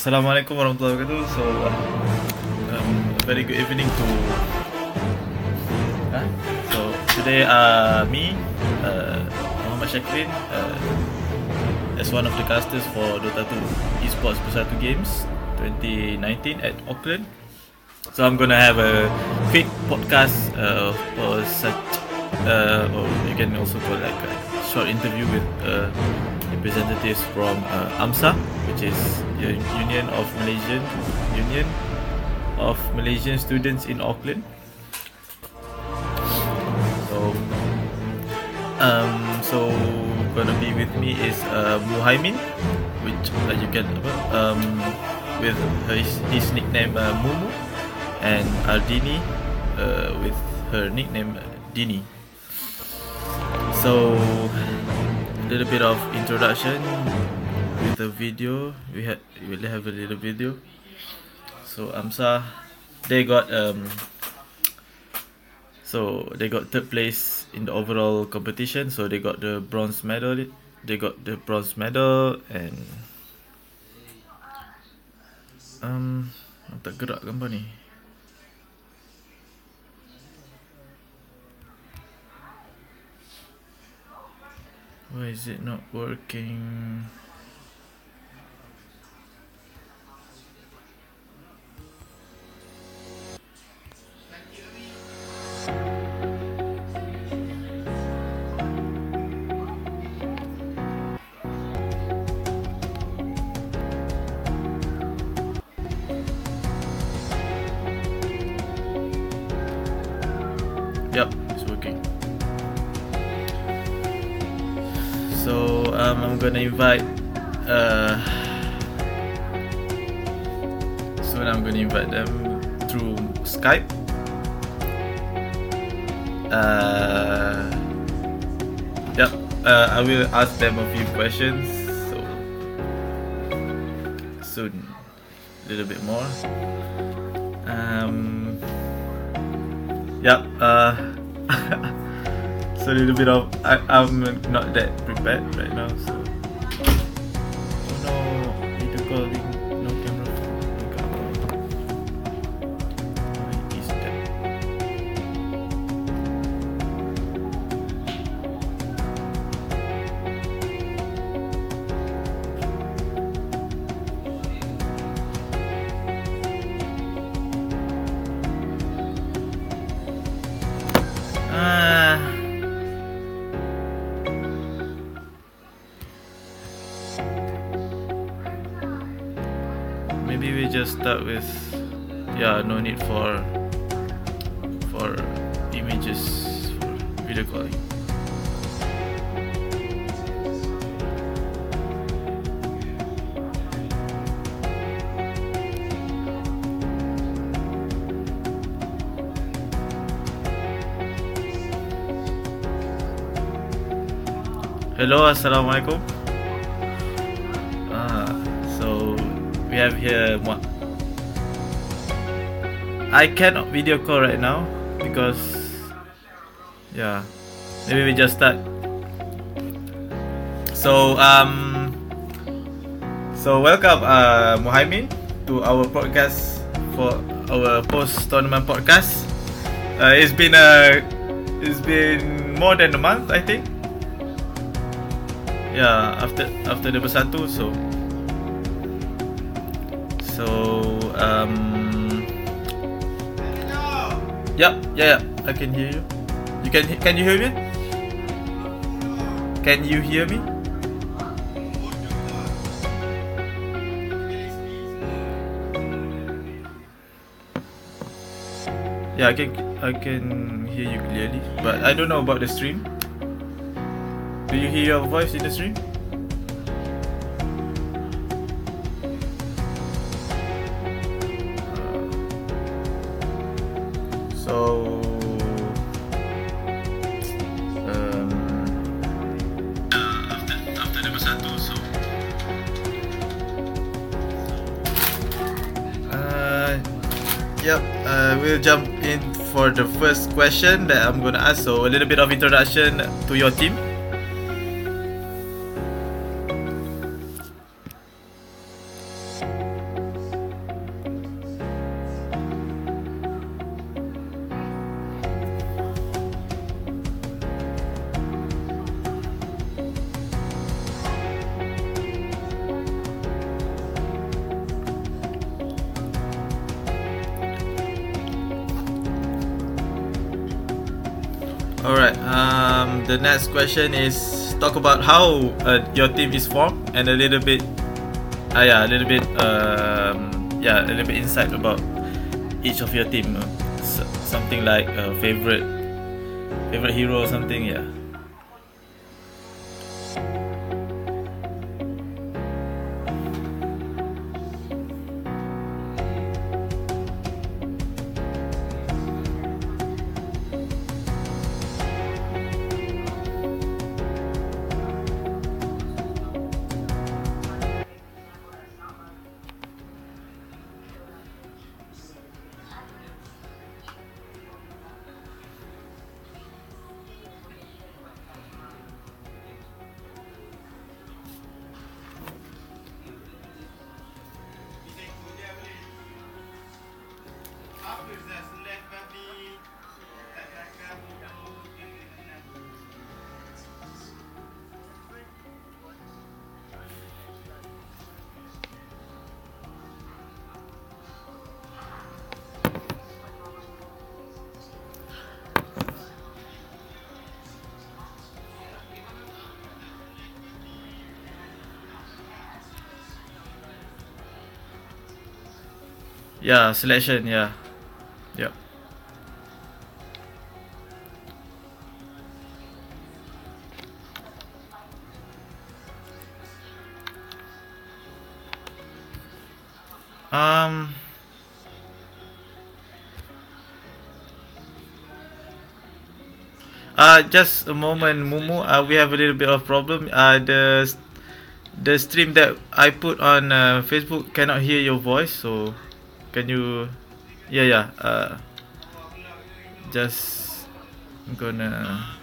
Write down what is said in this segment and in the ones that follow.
Assalamualaikum warahmatullahi wabarakatuh. So, uh, um, very good evening to. Huh? So today, uh, me, uh, Muhammad Shakrin, uh, as one of the casters for Dota 2 Esports Bersatu Games 2019 at Auckland. So I'm gonna have a quick podcast uh, for such, uh, or you can also call like a short interview with uh, representatives from uh, AMSA, which is the Union of Malaysian Union of Malaysian Students in Auckland. So, um, so gonna be with me is uh, Muhaimin, which uh, you can um, with his, his nickname uh, Mumu, and Ardini uh, with her nickname uh, Dini. So, little bit of introduction with the video. We had we will have a little video. So AMSA, they got um. So they got third place in the overall competition. So they got the bronze medal. They got the bronze medal and um tak gerak gambar ni. Why is it not working? Yep, it's working. So um, I'm gonna invite. Uh, soon I'm gonna invite them through Skype. Uh, yep. Uh, I will ask them a few questions. So soon, a little bit more. Um. Yep. Uh. A little bit of I, I'm not that prepared right now. So. Start with yeah, no need for for images for video calling. Hello, assalamualaikum. Ah, so we have here I cannot video call right now because yeah, maybe we just start. So um, so welcome uh Muhaimin to our podcast for our post tournament podcast. Uh, it's been a it's been more than a month I think. Yeah, after after the bersatu so so um Yep, yeah, yeah, I can hear you. You can can you hear me? Can you hear me? Yeah, I can I can hear you clearly, but I don't know about the stream. Do you hear your voice in the stream? Yep uh, we'll jump in for the first question that I'm gonna ask. So a little bit of introduction to your team the next question is talk about how uh, your team is formed and a little bit, uh, yeah, a little bit, um, yeah, a little bit insight about each of your team. Uh, something like a favorite, favorite hero or something, yeah. Yeah, selection, yeah. Yep. Um Uh, just a moment, Mumu. Uh, we have a little bit of problem. Uh, the the stream that I put on uh, Facebook cannot hear your voice, so can you yeah yeah uh just gonna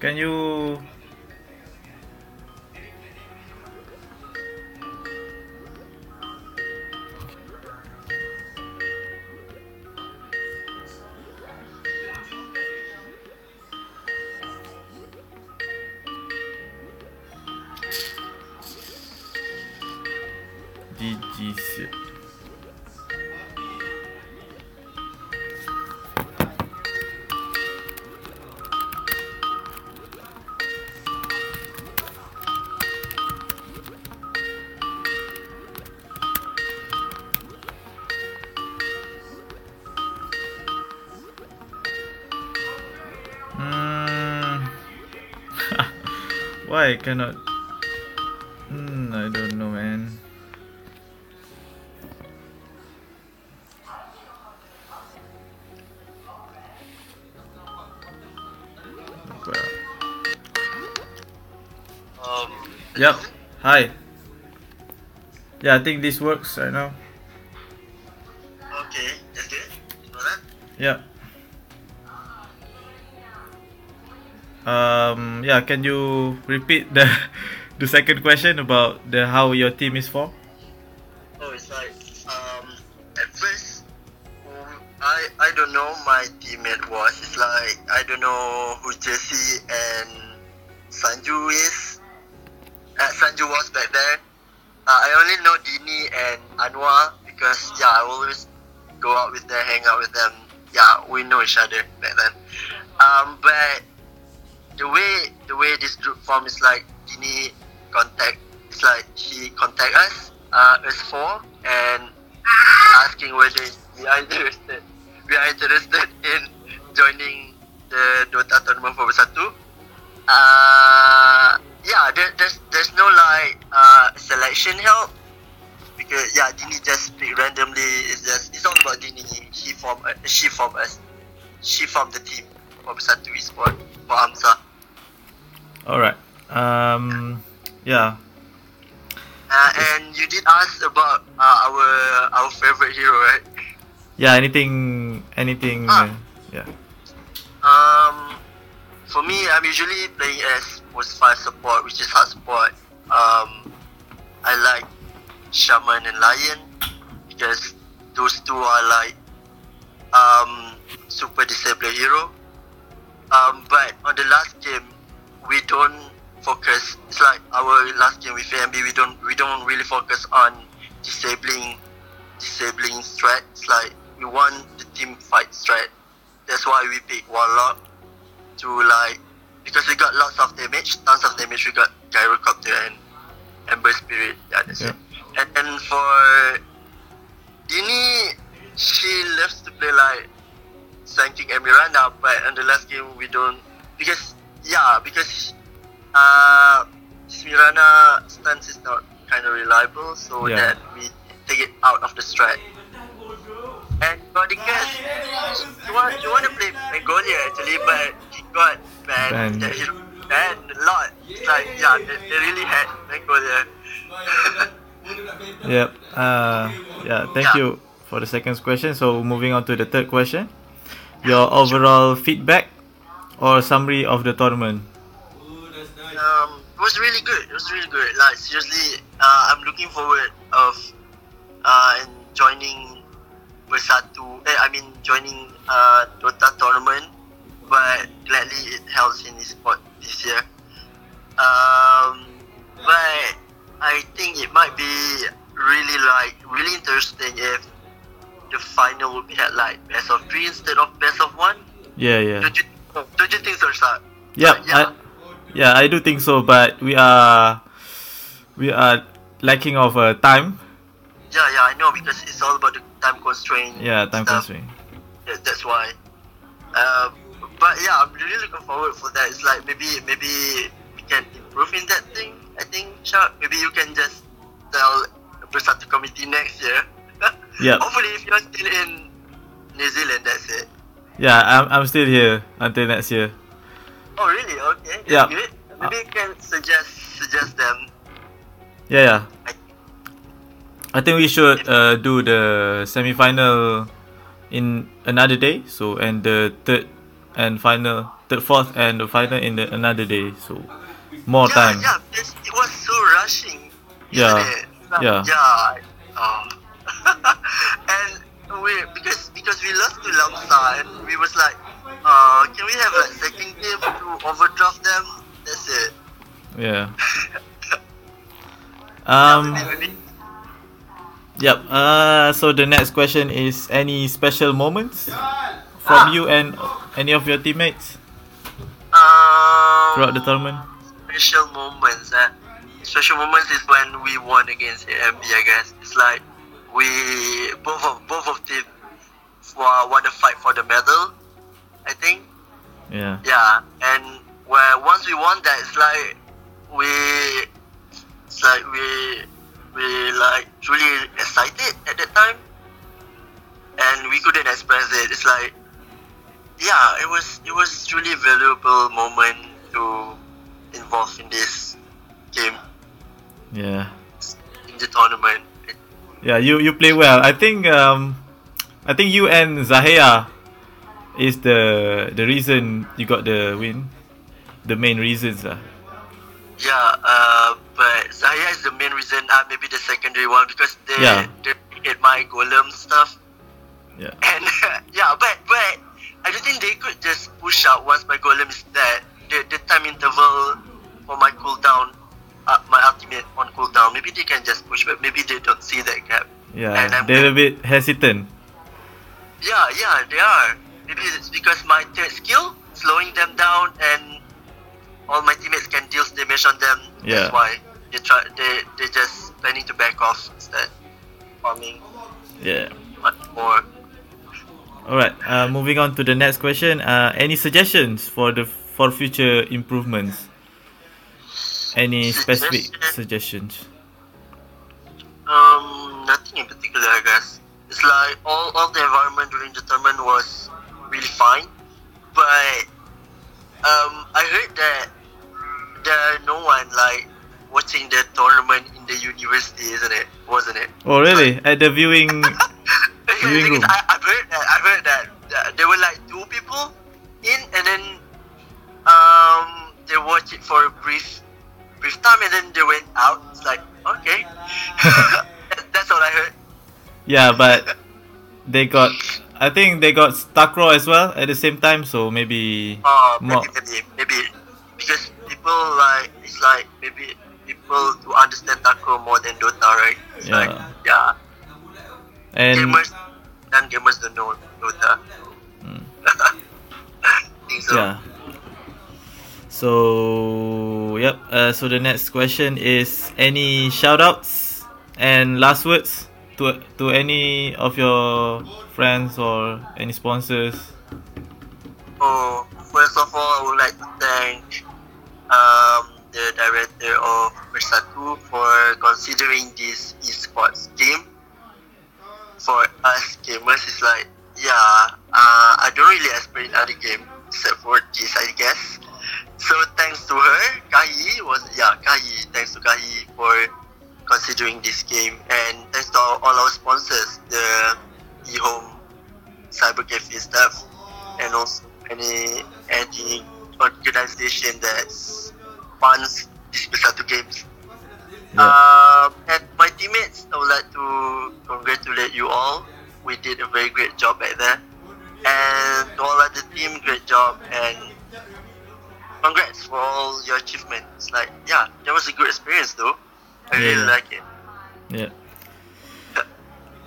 Can you Why I cannot? Hmm, I don't know, man. Um, Yep. Hi. Yeah, I think this works right now. okay, that's good. You know that? Yep. Um. Yeah. Can you repeat the the second question about the how your team is formed? Oh, it's like, um, at first, um, I I don't know my teammate was. It's like, I don't know who Jesse and Sanju is. Uh, Sanju was back then. Uh, I only know Dini and Anwar because, yeah, I always go out with them, hang out with them. Yeah, we know each other back then. Um, but the way the way this group form is like Dini contact it's like she contact us, uh, us four, and asking whether we are interested we are interested in joining the Dota tournament for Bersatu. Uh, yeah, there, there's there's no like uh, selection help because yeah, Dini just pick randomly. It's just it's all about Dini. She form uh, she form us, she formed the team for Bersatu Esport. for Amsa. All right. Um, yeah. Uh, and you did ask about uh, our our favorite hero, right? Yeah. Anything? Anything? Ah. yeah. Um, for me, I'm usually playing as most five support, which is hard support. Um, I like Shaman and Lion because those two are like um, super disabler hero. Um, but on the last game, we don't focus. It's like our last game with AMB. We don't we don't really focus on disabling disabling strat. It's like we want the team fight strat. That's why we pick Warlock to like because we got lots of damage, tons of damage. We got Gyrocopter and Ember Spirit. Yeah, that's Yeah. it. And then for Dini, she loves to play like Sand King and Mirana, but in the last game we don't because yeah because uh Mirana stance is not kind of reliable, so Yeah. that we take it out of the strat. And Godicus, you want you want to play Mongolia actually, but he got banned. Banned. He banned a lot. It's like yeah, they, they really had Mongolia. Yep. Uh, yeah. Thank Yeah. you for the second question. So moving on to the third question, your overall feedback or summary of the tournament. um, it was really good. It was really good. Like seriously, uh, I'm looking forward of uh, and joining Bersatu. Eh, I mean joining uh, Dota tournament, but gladly it helps in sport this year. Um, but I think it might be really like really interesting if the final would be at like best of three instead of best of one. Yeah. Yeah. Don't you think so? Yeah, yeah. I, yeah, I do think so, but we are we are lacking of uh, time. Yeah, yeah, I know because it's all about the time constraint. Yeah, time stuff. constraint. Yeah, that's why. Um, but yeah, I'm really looking forward for that. It's like maybe maybe we can improve in that thing. I think, Shark. Maybe you can just tell the Bersatu committee next year. Yeah. Hopefully, if you're still in New Zealand, that's it. Yeah, I'm I'm still here until next year. Oh, really? Okay. Yeah. Maybe you can suggest suggest them. Yeah, yeah. I think we should uh, do the semi-final in another day. So and the third and final, third, fourth, and the final in the another day. So more yeah, time. yeah. Because it was so rushing. Yeah, it? Yeah. Yeah. Oh. and we because because we lost to Lamsa and we was like, uh, can we have like second game to overdraft them? That's it. Yeah. Um. Yep. Uh. So the next question is: Any special moments from you and any of your teammates um, throughout the tournament? special moments. Eh? Special moments is when we won against AMB. I guess it's like we both of both of team wa- want to fight for the medal. I think. Yeah. Yeah, and where once we won that, it's like we, it's like we, we like truly excited at that time, and we couldn't express it. It's like, yeah, it was it was truly valuable moment to involve in this game Yeah. in the tournament. Yeah. You you play well. I think um, I think you and Zahia is the the reason you got the win. The main reasons lah. Yeah, uh, but Zaya is the main reason. Uh, maybe the secondary one because they Yeah. they hit my golem stuff. Yeah. And yeah, but but I don't think they could just push out once my golem is dead. The the time interval for my cooldown, uh, my ultimate on cooldown. Maybe they can just push, but maybe they don't see that gap. Yeah. And I'm They're a bit hesitant. Yeah, yeah, they are. Maybe it's because my third skill slowing them down, and all my teammates can deal damage on them. Yeah. That's why they try. They they just planning to back off instead, farming Yeah. much more. Alright. Uh, moving on to the next question. Uh, any suggestions for the for future improvements? Any specific suggestions? Um, nothing in particular, I guess. It's like all, all the environment during the tournament was really fine, but um, I heard that there are no one like watching the tournament in the university, isn't it? Wasn't it? Oh really? At the viewing Viewing room. I, I've heard that. I've heard that, that there were like two people in, and then um, they watched it for a brief, brief time, and then they went out. It's like okay, that's all I heard. Yeah, but they got I think they got Stakro as well at the same time, so maybe Uh, more maybe, maybe, maybe because people like it's like maybe people who understand Takraw more than Dota, right? It's like Yeah. yeah, and gamers and gamers don't know Dota. Mm. so. yeah. So yep. Uh, so the next question is any shoutouts and last words to to any of your friends or any sponsors. Oh, first of all, I would like to thank um, the director of Bersatu for considering this esports game. For us gamers, it's like, yeah, uh, I don't really experience other game except for this, I guess. So thanks to her, Kai was yeah, Kai. Thanks to Kai for considering this game, and thanks to all, all our sponsors, the eHome Cyber Cafe staff, and also any any organization that funds these Bersatu games. Yeah. Um, and my teammates, I would like to congratulate you all. We did a very great job back there. And to all other team, great job. And congrats for all your achievements. Like, yeah, that was a good experience though. I really like it. Yeah.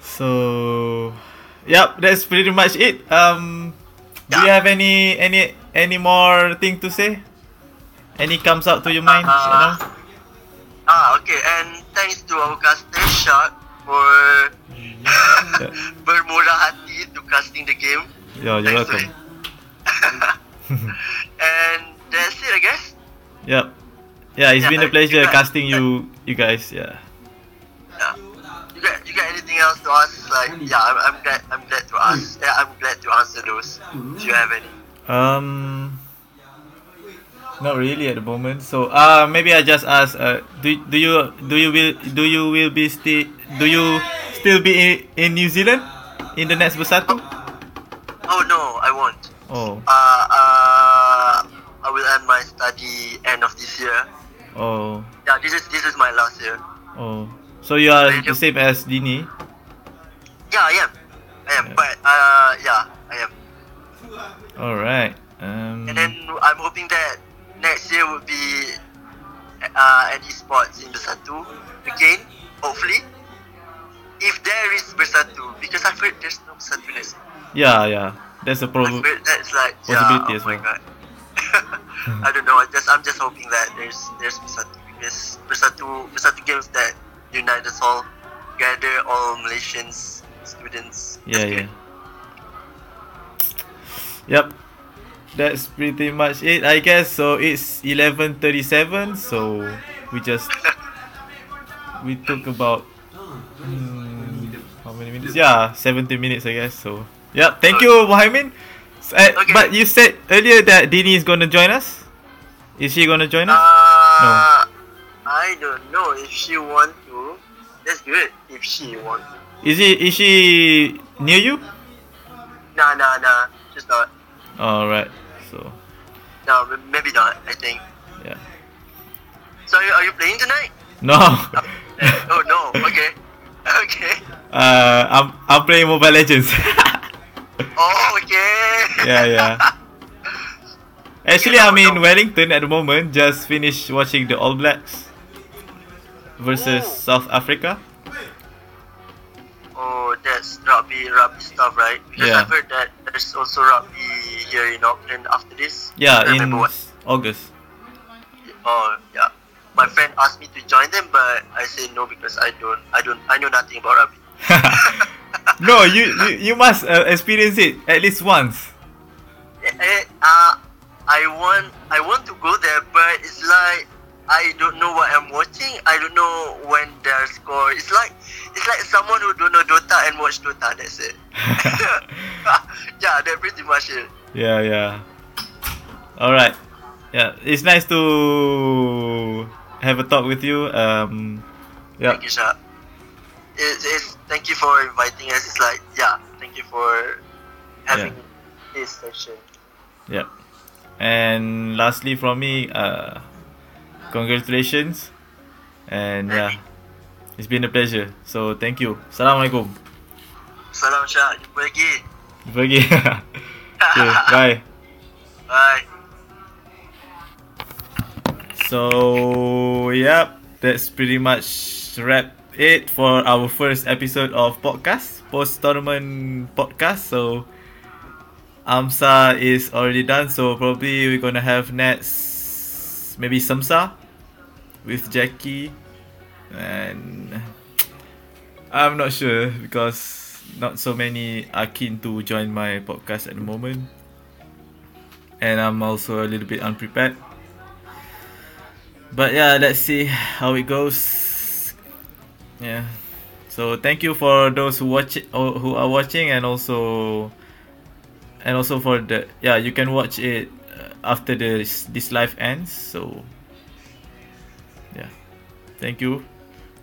So, yep, that's pretty much it. Um, do you have any any any more thing to say? Any comes out to your mind? Uh, Shannon? Ah, okay. And thanks to our caster Shark for bermurah hati to casting the game. Yeah, you're Thanks welcome. and that's it, I guess. Yep. Yeah, it's Yeah, been a pleasure yeah. casting you you guys. Yeah. Yeah. You got you got anything else to ask? Like yeah, I'm, I'm glad I'm glad to ask. Yeah, I'm glad to answer those. Do you have any? Um, not really at the moment. So, uh, maybe I just ask. Uh, do do you do you will do you will be still do you still be in, in New Zealand in the next Bersatu? Oh no, I won't. Oh, uh, year. oh, Yeah, this is this is my last year. oh. So you are the same as Dini? Yeah, I am. I am. Yeah. But uh, yeah, I am. All right. Um. And then I'm hoping that next year will be uh, an esports in Bersatu again. Hopefully, if there is Bersatu, because I've heard there's no Bersatu next. Yeah, yeah. That's a problem. that's like Possibility yeah, as oh my well. god. I don't know. I just I'm just hoping that there's there's Bersatu Bersatu games that unite us all, gather all Malaysians students. Yeah, yeah. Yep. That's pretty much it, I guess. So it's 11:37. So we just we took about hmm, how many minutes? Yeah, 70 minutes, I guess. So yeah, Thank you, Mohammed. Uh, Okay. But you said earlier that Dini is gonna join us. Is she gonna join us? Uh, I don't know if she want to. That's good if she want to. Is he? Is she near you? Nah, nah, nah. Just not. All right. So No, maybe not. I think. yeah. So are you, are you playing tonight? No. oh no. Okay. Okay. uh, I'm I'm playing Mobile Legends. Oh. Yeah, yeah. Actually, I'm in Wellington at the moment. Just finished watching the All Blacks versus Oh. South Africa. Oh, that's rugby, rugby stuff, right? Because Yeah. I've heard that there's also rugby here in Auckland after this. Yeah, in. August. Oh, yeah. My friend asked me to join them, but I said no because I don't, I don't, I know nothing about rugby. no, you you, you must uh, experience it at least once. Eh, eh, uh, I want, I want to go there, but it's like I don't know what I'm watching. I don't know when their score. It's like, it's like someone who don't know Dota and watch Dota. That's it. yeah, that's pretty much it. yeah, yeah. All right. yeah, it's nice to have a talk with you. Um, yeah, Thank you, Shah. It's, it's, thank you for inviting us. It's like, yeah, thank you for having this session. Yeah. And lastly, from me, uh, congratulations, and yeah, it's been a pleasure. So thank you. Assalamualaikum. Salam, Shah. Jumpa lagi. Jumpa lagi. okay, bye. Bye. So, yep, that's pretty much wrap it for our first episode of podcast, post tournament podcast. So, Amsa is already done, so probably we're gonna have next maybe Samsa with Jackie, and I'm not sure because not so many are keen to join my podcast at the moment, and I'm also a little bit unprepared. But yeah let's see how it goes. Yeah. So thank you for those who watch who are watching and also and also for the yeah you can watch it uh, after this this live ends so yeah thank you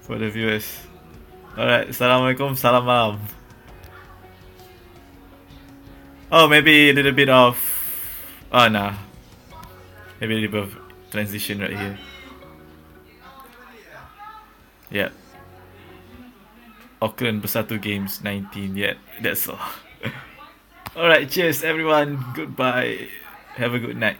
for the viewers alright assalamualaikum salam malam oh maybe a little bit of oh nah maybe a little bit of transition right here Yeah. Auckland Bersatu Games 19. Yeah, that's all. Alright, cheers everyone. Goodbye. Have a good night.